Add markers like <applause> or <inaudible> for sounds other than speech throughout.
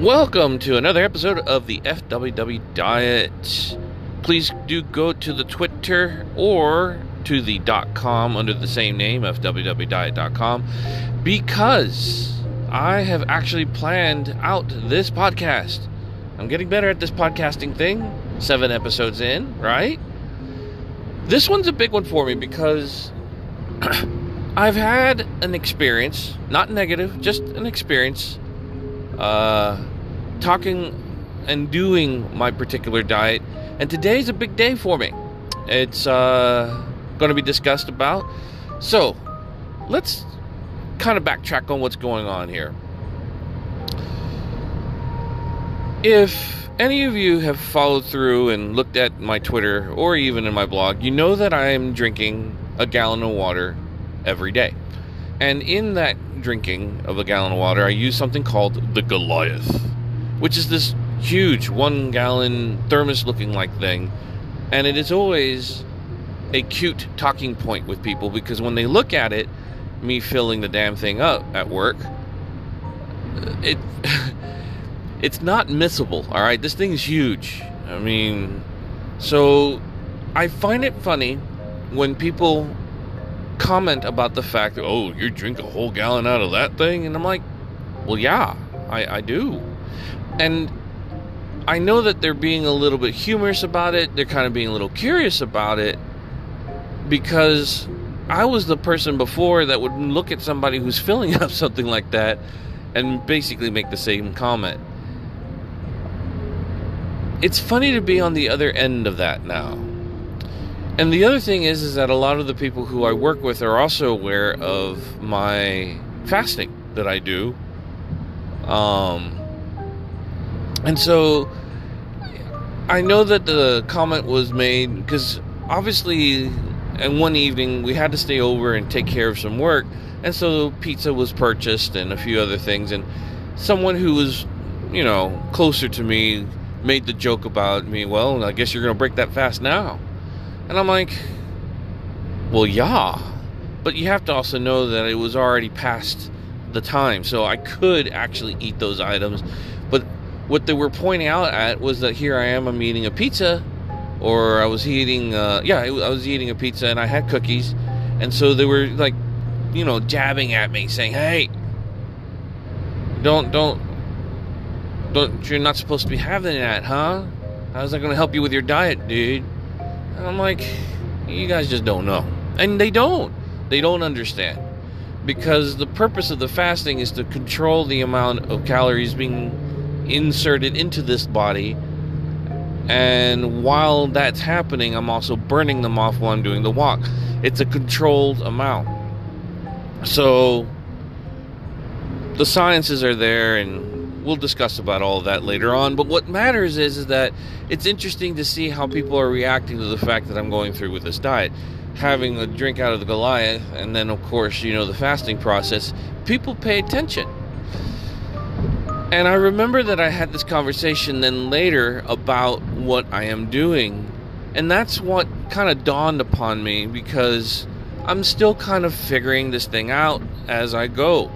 Welcome to another episode of the FWW Diet. Please do go to the Twitter or to the dot .com under the same name, fwwdiet.com, because I have actually planned out this podcast. I'm getting better at this podcasting thing. Seven episodes in, right? This one's a big one for me because <clears throat> I've had an experience, not negative, just an experience, uh, talking and doing my particular diet. And today's a big day for me. It's uh, going to be discussed about. So let's kind of backtrack on what's going on here. If any of you have followed through and looked at my Twitter or even in my blog, you know that I am drinking a gallon of water every day. And in that drinking of a gallon of water, I use something called the Goliath, which is this huge one gallon thermos looking like thing. And it is always a cute talking point with people because when they look at it, me filling the damn thing up at work, it <laughs> it's not missable, all right? This thing is huge. I mean, so I find it funny when people comment about the fact that, oh, you drink a whole gallon out of that thing. And I'm like, well, yeah, I, I do. And I know that they're being a little bit humorous about it. They're kind of being a little curious about it because I was the person before that would look at somebody who's <laughs> filling up something like that and basically make the same comment it's funny to be on the other end of that now. And the other thing is is that a lot of the people who I work with are also aware of my fasting that I do. Um and so I know that the comment was made because obviously and one evening we had to stay over and take care of some work and so pizza was purchased and a few other things and someone who was you know closer to me made the joke about me, well, I guess you're going to break that fast now. And I'm like, well, yeah. But you have to also know that it was already past the time. So I could actually eat those items. But what they were pointing out at was that here I am, I'm eating a pizza. Or I was eating, uh, yeah, I was eating a pizza and I had cookies. And so they were like, you know, jabbing at me, saying, hey, don't, don't, don't you're not supposed to be having that, huh? How's that going to help you with your diet, dude? And I'm like, you guys just don't know. And they don't. They don't understand. Because the purpose of the fasting is to control the amount of calories being inserted into this body. And while that's happening, I'm also burning them off while I'm doing the walk. It's a controlled amount. So the sciences are there and we'll discuss about all of that later on. But what matters is, is that it's interesting to see how people are reacting to the fact that I'm going through with this diet. Having a drink out of the Goliath, and then, of course, you know, the fasting process, people pay attention. And I remember that I had this conversation then later about what I am doing. And that's what kind of dawned upon me because I'm still kind of figuring this thing out as I go.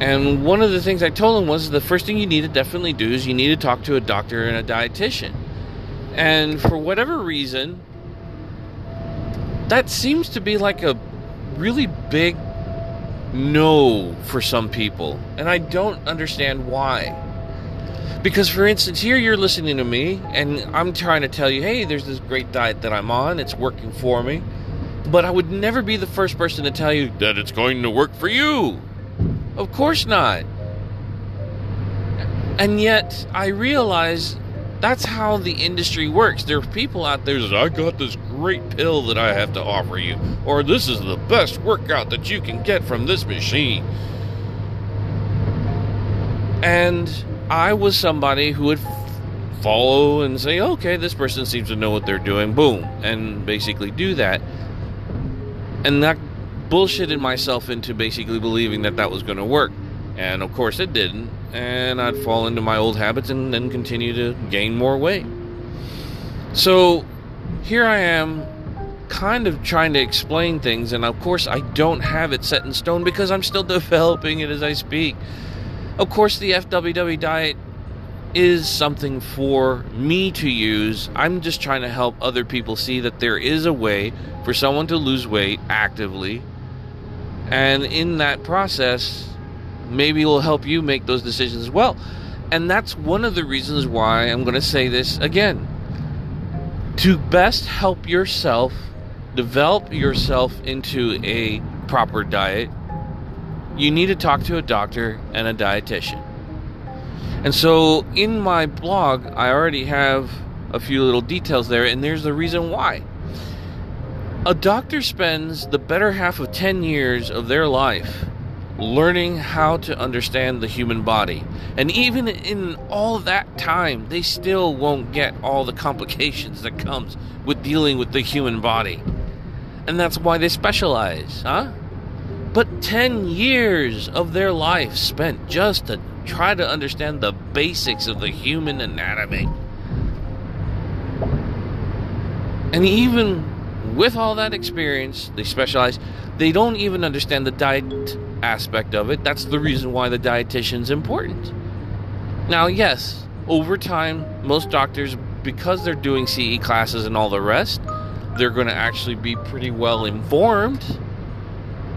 And one of the things I told him was the first thing you need to definitely do is you need to talk to a doctor and a dietitian. And for whatever reason, that seems to be like a really big no for some people. And I don't understand why. Because, for instance, here you're listening to me, and I'm trying to tell you, hey, there's this great diet that I'm on, it's working for me. But I would never be the first person to tell you that it's going to work for you. Of course not. And yet, I realize that's how the industry works. There are people out there that I got this great pill that I have to offer you, or this is the best workout that you can get from this machine. And I was somebody who would follow and say, okay, this person seems to know what they're doing, boom, and basically do that. And that bullshitted myself into basically believing that that was going to work. And of course it didn't. And I'd fall into my old habits and then continue to gain more weight. So here I am, kind of trying to explain things. And of course, I don't have it set in stone because I'm still <laughs> developing it as I speak. Of course, the FWW diet is something for me to use. I'm just trying to help other people see that there is a way for someone to lose weight actively. And in that process, maybe it will help you make those decisions as well. And that's one of the reasons why I'm going to say this again. To best help yourself, develop yourself into a proper diet, you need to talk to a doctor and a dietitian. And so in my blog, I already have a few little details there, and there's the reason why. A doctor spends the better half of 10 years of their life learning how to understand the human body. And even in all that time, they still won't get all the complications that comes with dealing with the human body. And that's why they specialize, huh? But 10 years of their life spent just to try to understand the basics of the human anatomy. And even with all that experience, they specialize, they don't even understand the diet aspect of it. That's the reason why the dietitian's important. Now, yes, over time, most doctors, because they're doing CE classes and all the rest, they're going to actually be pretty well informed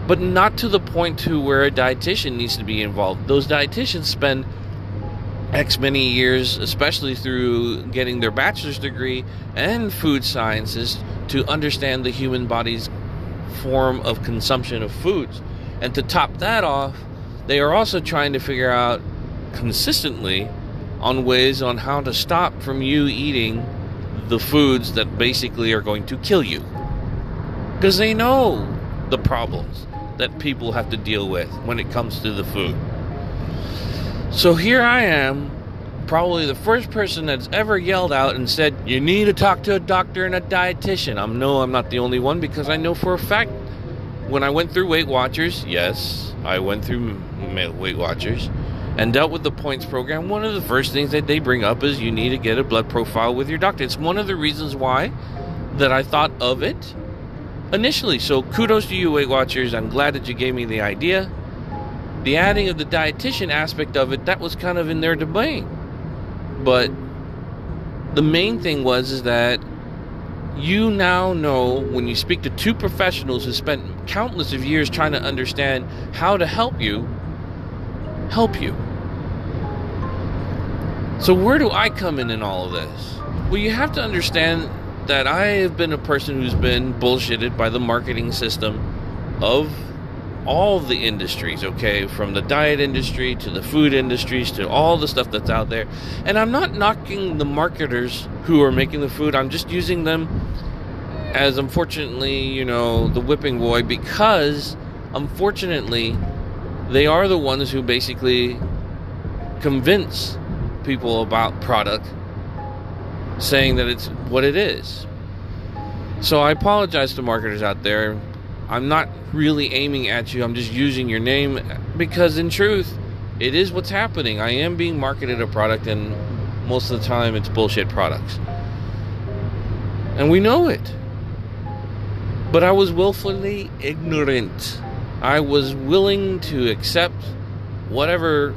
but not to the point to where a dietitian needs to be involved. Those dietitians spend X many years, especially through getting their bachelor's degree and food sciences, to understand the human body's form of consumption of foods. And to top that off, they are also trying to figure out consistently on ways on how to stop from you eating the foods that basically are going to kill you. Because they know the problems that people have to deal with when it comes to the food. So here I am, probably the first person that's ever yelled out and said, You need to talk to a doctor and a dietitian. I'm no, I'm not the only one because I know for a fact when I went through Weight Watchers, yes, I went through Weight Watchers and dealt with the points program. One of the first things that they bring up is you need to get a blood profile with your doctor. It's one of the reasons why that I thought of it initially. So kudos to you, Weight Watchers. I'm glad that you gave me the idea. The adding of the dietitian aspect of it, that was kind of in their domain. But the main thing was is that you now know when you speak to two professionals who spent countless of years trying to understand how to help you, help you. So where do I come in in all of this? Well, you have to understand that I have been a person who's been bullshitted by the marketing system of all the industries, okay, from the diet industry to the food industries to all the stuff that's out there. And I'm not knocking the marketers who are making the food, I'm just using them as unfortunately, you know, the whipping boy because unfortunately they are the ones who basically convince people about product saying that it's what it is. So I apologize to marketers out there. I'm not really aiming at you. I'm just using your name because in truth, it is what's happening. I am being marketed a product and most of the time it's bullshit products. And we know it. But I was willfully ignorant. I was willing to accept whatever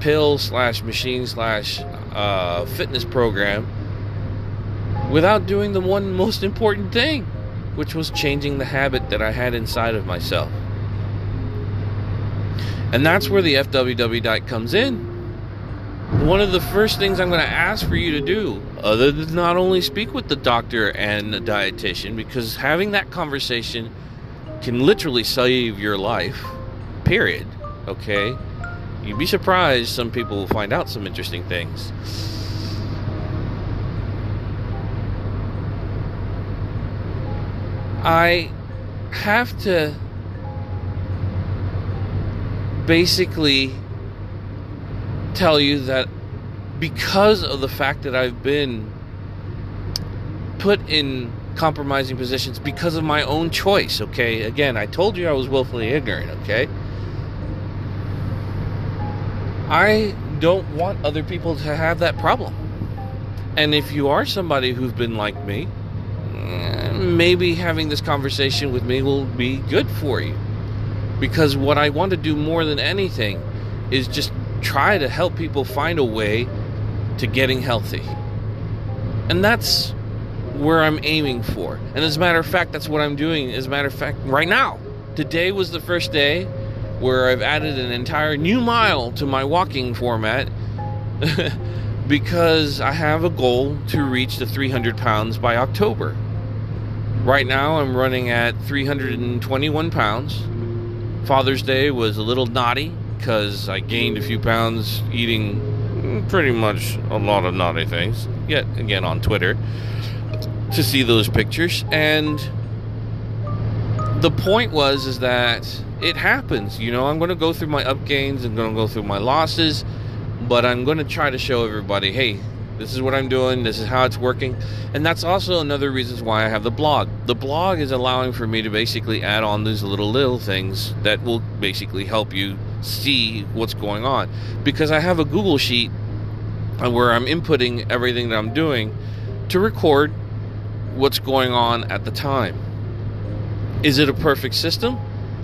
pill slash machine slash uh, fitness program without doing the one most important thing, which was changing the habit that I had inside of myself. And that's where the FWW diet comes in. One of the first things I'm going to ask for you to do, other than not only speak with the doctor and the dietitian, because having that conversation can literally save your life, period. Okay? You'd be surprised, some people will find out some interesting things. I have to basically tell you that because of the fact that I've been put in compromising positions because of my own choice, okay? Again, I told you I was willfully ignorant, okay? I don't want other people to have that problem. And if you are somebody who's been like me, maybe having this conversation with me will be good for you. Because what I want to do more than anything is just try to help people find a way to getting healthy. And that's where I'm aiming for. And as a matter of fact, that's what I'm doing. As a matter of fact, right now, today was the first day where I've added an entire new mile to my walking format <laughs> because I have a goal to reach the 300 pounds by October. Right now, I'm running at 321 pounds. Father's Day was a little naughty because I gained a few pounds eating mm, pretty much a lot of naughty things. Yet again on Twitter to see those pictures and the point was is that it happens you know i'm going to go through my up gains i'm going to go through my losses but i'm going to try to show everybody hey this is what i'm doing this is how it's working and that's also another reason why i have the blog the blog is allowing for me to basically add on these little little things that will basically help you see what's going on because i have a google sheet where i'm inputting everything that i'm doing to record what's going on at the time. Is it a perfect system?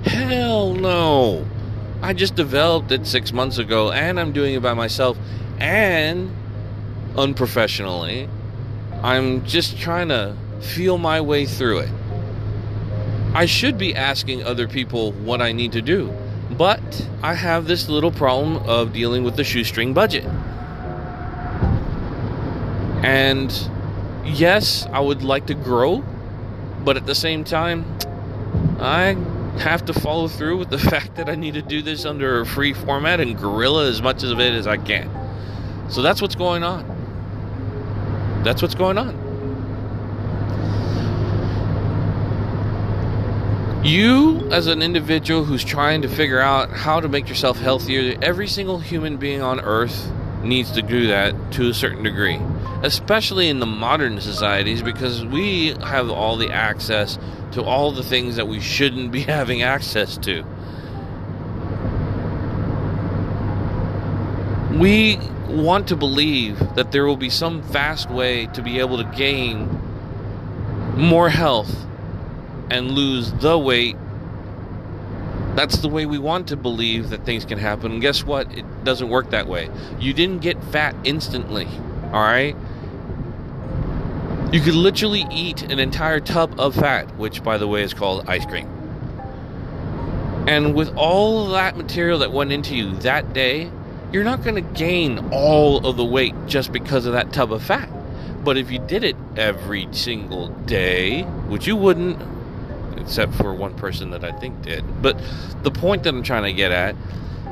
Hell no. I just developed it six months ago and I'm doing it by myself and unprofessionally. I'm just trying to feel my way through it. I should be asking other people what I need to do, but I have this little problem of dealing with the shoestring budget. And yes, I would like to grow, but at the same time, I have to follow through with the <laughs> fact that I need to do this under a free format and guerrilla as much of it as I can. So that's what's going on. That's what's going on. You, as an individual who's trying to figure out how to make yourself healthier, every single human being on earth needs to do that to a certain degree, especially in the modern societies because we have all the access to all the things that we shouldn't be <laughs> having access to. We want to believe that there will be some fast way to be able to gain more health and lose the weight that's the way we want to believe that things can happen. And guess what? It doesn't work that way. You didn't get fat instantly, all right? You could literally eat an entire tub of fat, which, by the way, is called ice cream. And with all that material that went into you that day, you're not going to gain all of the weight just because of that tub of fat. But if you did it every single day, which you wouldn't, except for one person that I think did. But the point that I'm trying to get at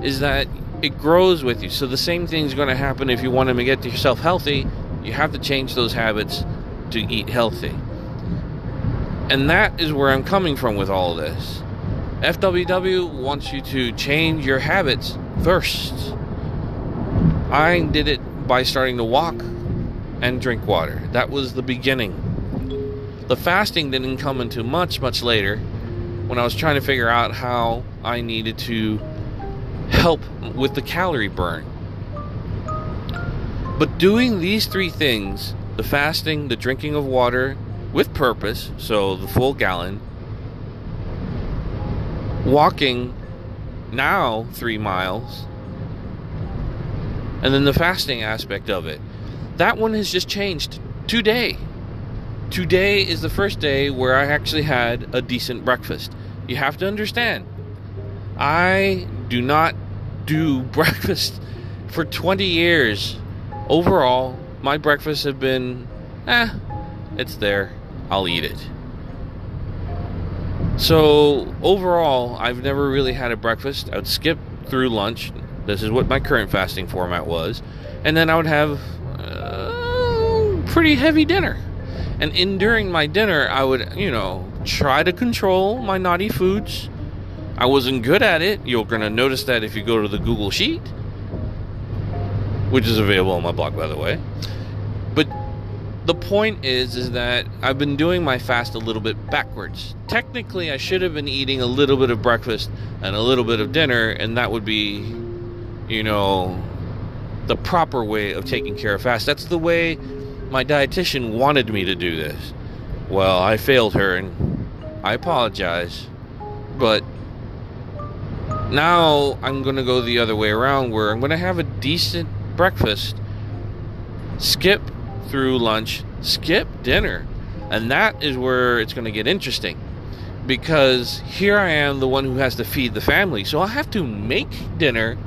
is that it grows with you. So the same thing is going to happen if you want to get yourself healthy. You have to change those habits to eat healthy. And that is where I'm coming from with all this. FWW wants you to change your habits first. I did it by starting to walk and drink water. That was the beginning. The fasting didn't come until much, much later when I was trying to figure out how I needed to help with the calorie burn. But doing these three things the fasting, the drinking of water with purpose, so the full gallon, walking now three miles, and then the fasting aspect of it. That one has just changed today. Today is the first day where I actually had a decent breakfast. You have to understand, I do not do <laughs> breakfast for 20 years. Overall, my breakfasts have been, eh, it's there. I'll eat it. So, overall, I've never really had a breakfast. I would skip through lunch. This is what my current fasting format was. And then I would have a pretty heavy dinner. And in during my dinner, I would, you know, try to control my naughty foods. I wasn't good at it. You're going to notice that if you go to the Google Sheet, which is available on my blog, by the way. But the point is, is that I've been doing my fast a little bit backwards. Technically, I should have been eating a little bit of breakfast and a little bit of dinner, and that would be, you know, the proper way of taking care of fast. That's the way my dietitian wanted me to do this. Well, I failed her and I apologize. But Now I'm going to go the other way around where I'm going to have a decent breakfast, skip through lunch, skip dinner. And that is where it's going to get interesting. Because here I am, the one who has to feed the family. So I have to make dinner.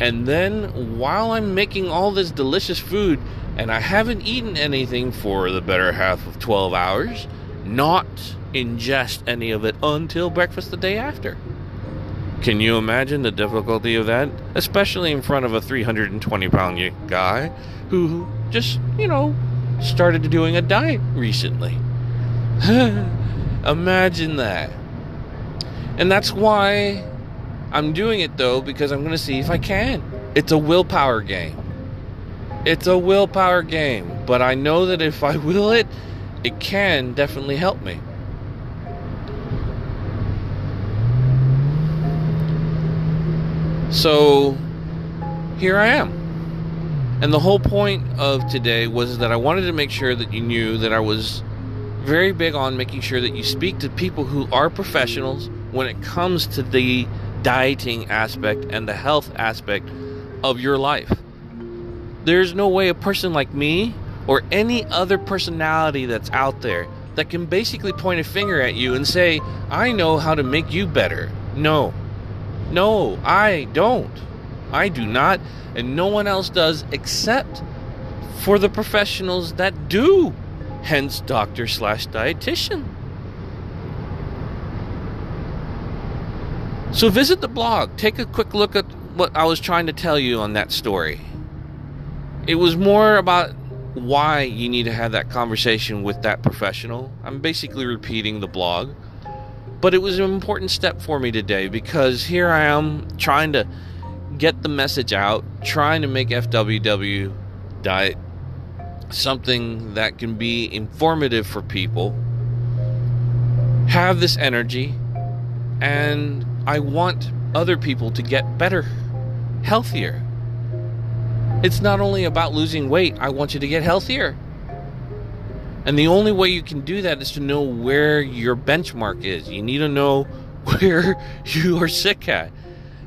And then while I'm making all this delicious food, and I haven't eaten anything for the better half of 12 hours, not ingest any of it until breakfast the day after. Can you imagine the difficulty of that? Especially in front of a 320 pound guy who just, you know, started doing a diet recently. <sighs> imagine that. And that's why I'm doing it though, because I'm going to see if I can. It's a willpower game. It's a willpower game, but I know that if I <laughs> will it, it can definitely help me. So here I am. And the whole point of today was that I wanted to make sure that you knew that I was very big on making sure that you speak to people who are professionals when it comes to the dieting aspect and the health aspect of your life. There's no way a person like me or any other personality that's out there that can basically point a finger at you and say, I know how to make you better. No. No, I don't. I do not, and no one else does except for the professionals that do, hence doctor slash dietitian. So visit the blog. Take a quick look at what I was trying to tell you on that story. It was more about why you need to have that conversation with that professional. I'm basically repeating the blog. But it was an important step for me today because here I am trying to get the message out, trying to make FWW diet something that can be informative for people, have this energy, and I want other people to get better, healthier. It's not only about losing weight, I want you to get healthier. And the only way you can do that is to know where your benchmark is. You need to know <laughs> where you are sick at.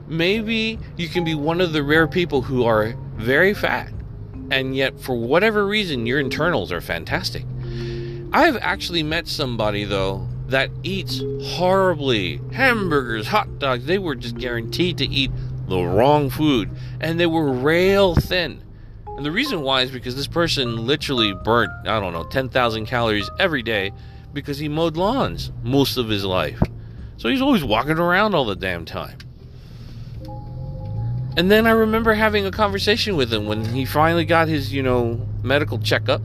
Maybe you can be one of the rare people who are very fat, and yet for whatever reason, your internals are fantastic. I've actually met somebody, though, that eats horribly hamburgers, hot dogs. They were just guaranteed to eat the wrong food, and they were rail thin. And the reason why is because this person literally burnt, I don't know, 10,000 calories every day because he mowed lawns most of his life. So he's always walking around all the damn time. And then I remember having a conversation with him when he finally got his, you know, medical checkup,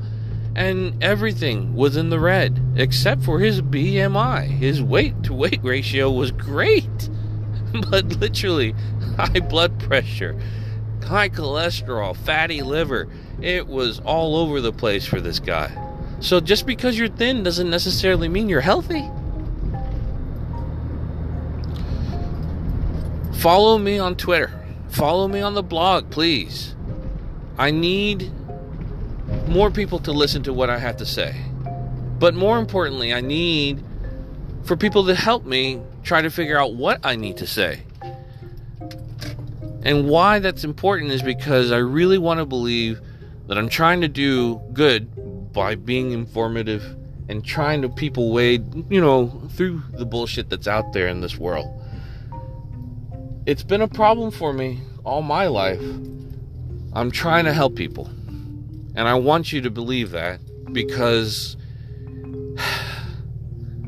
and everything was in the red except for his BMI. His weight to weight ratio was great, <laughs> but literally high blood pressure high cholesterol, fatty liver. It was all over the place for this guy. So just because you're thin doesn't necessarily mean you're healthy. Follow me on Twitter. Follow me on the blog, please. I need more people to listen to what I have to say. But more importantly, I need for people to help me try to figure out what I need to say. And why that's important is because I really want to believe that I'm trying to do good by being informative and trying to people wade, you know, through the bullshit that's out there in this world. It's been a problem for me all my life. I'm trying to help people. And I want you to believe that because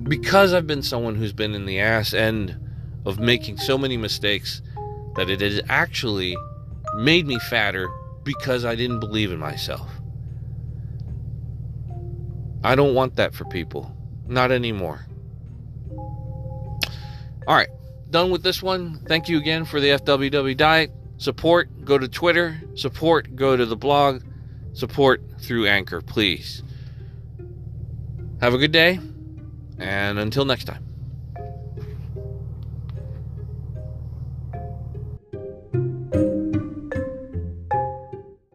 because I've been someone who's been in the ass end of making so many mistakes that it has actually made me fatter because I didn't believe in myself. I don't want that for people. Not anymore. All right, done with this one. Thank you again for the FWW diet. Support, go to Twitter. Support, go to the blog. Support through Anchor, please. Have a good day, and until next time.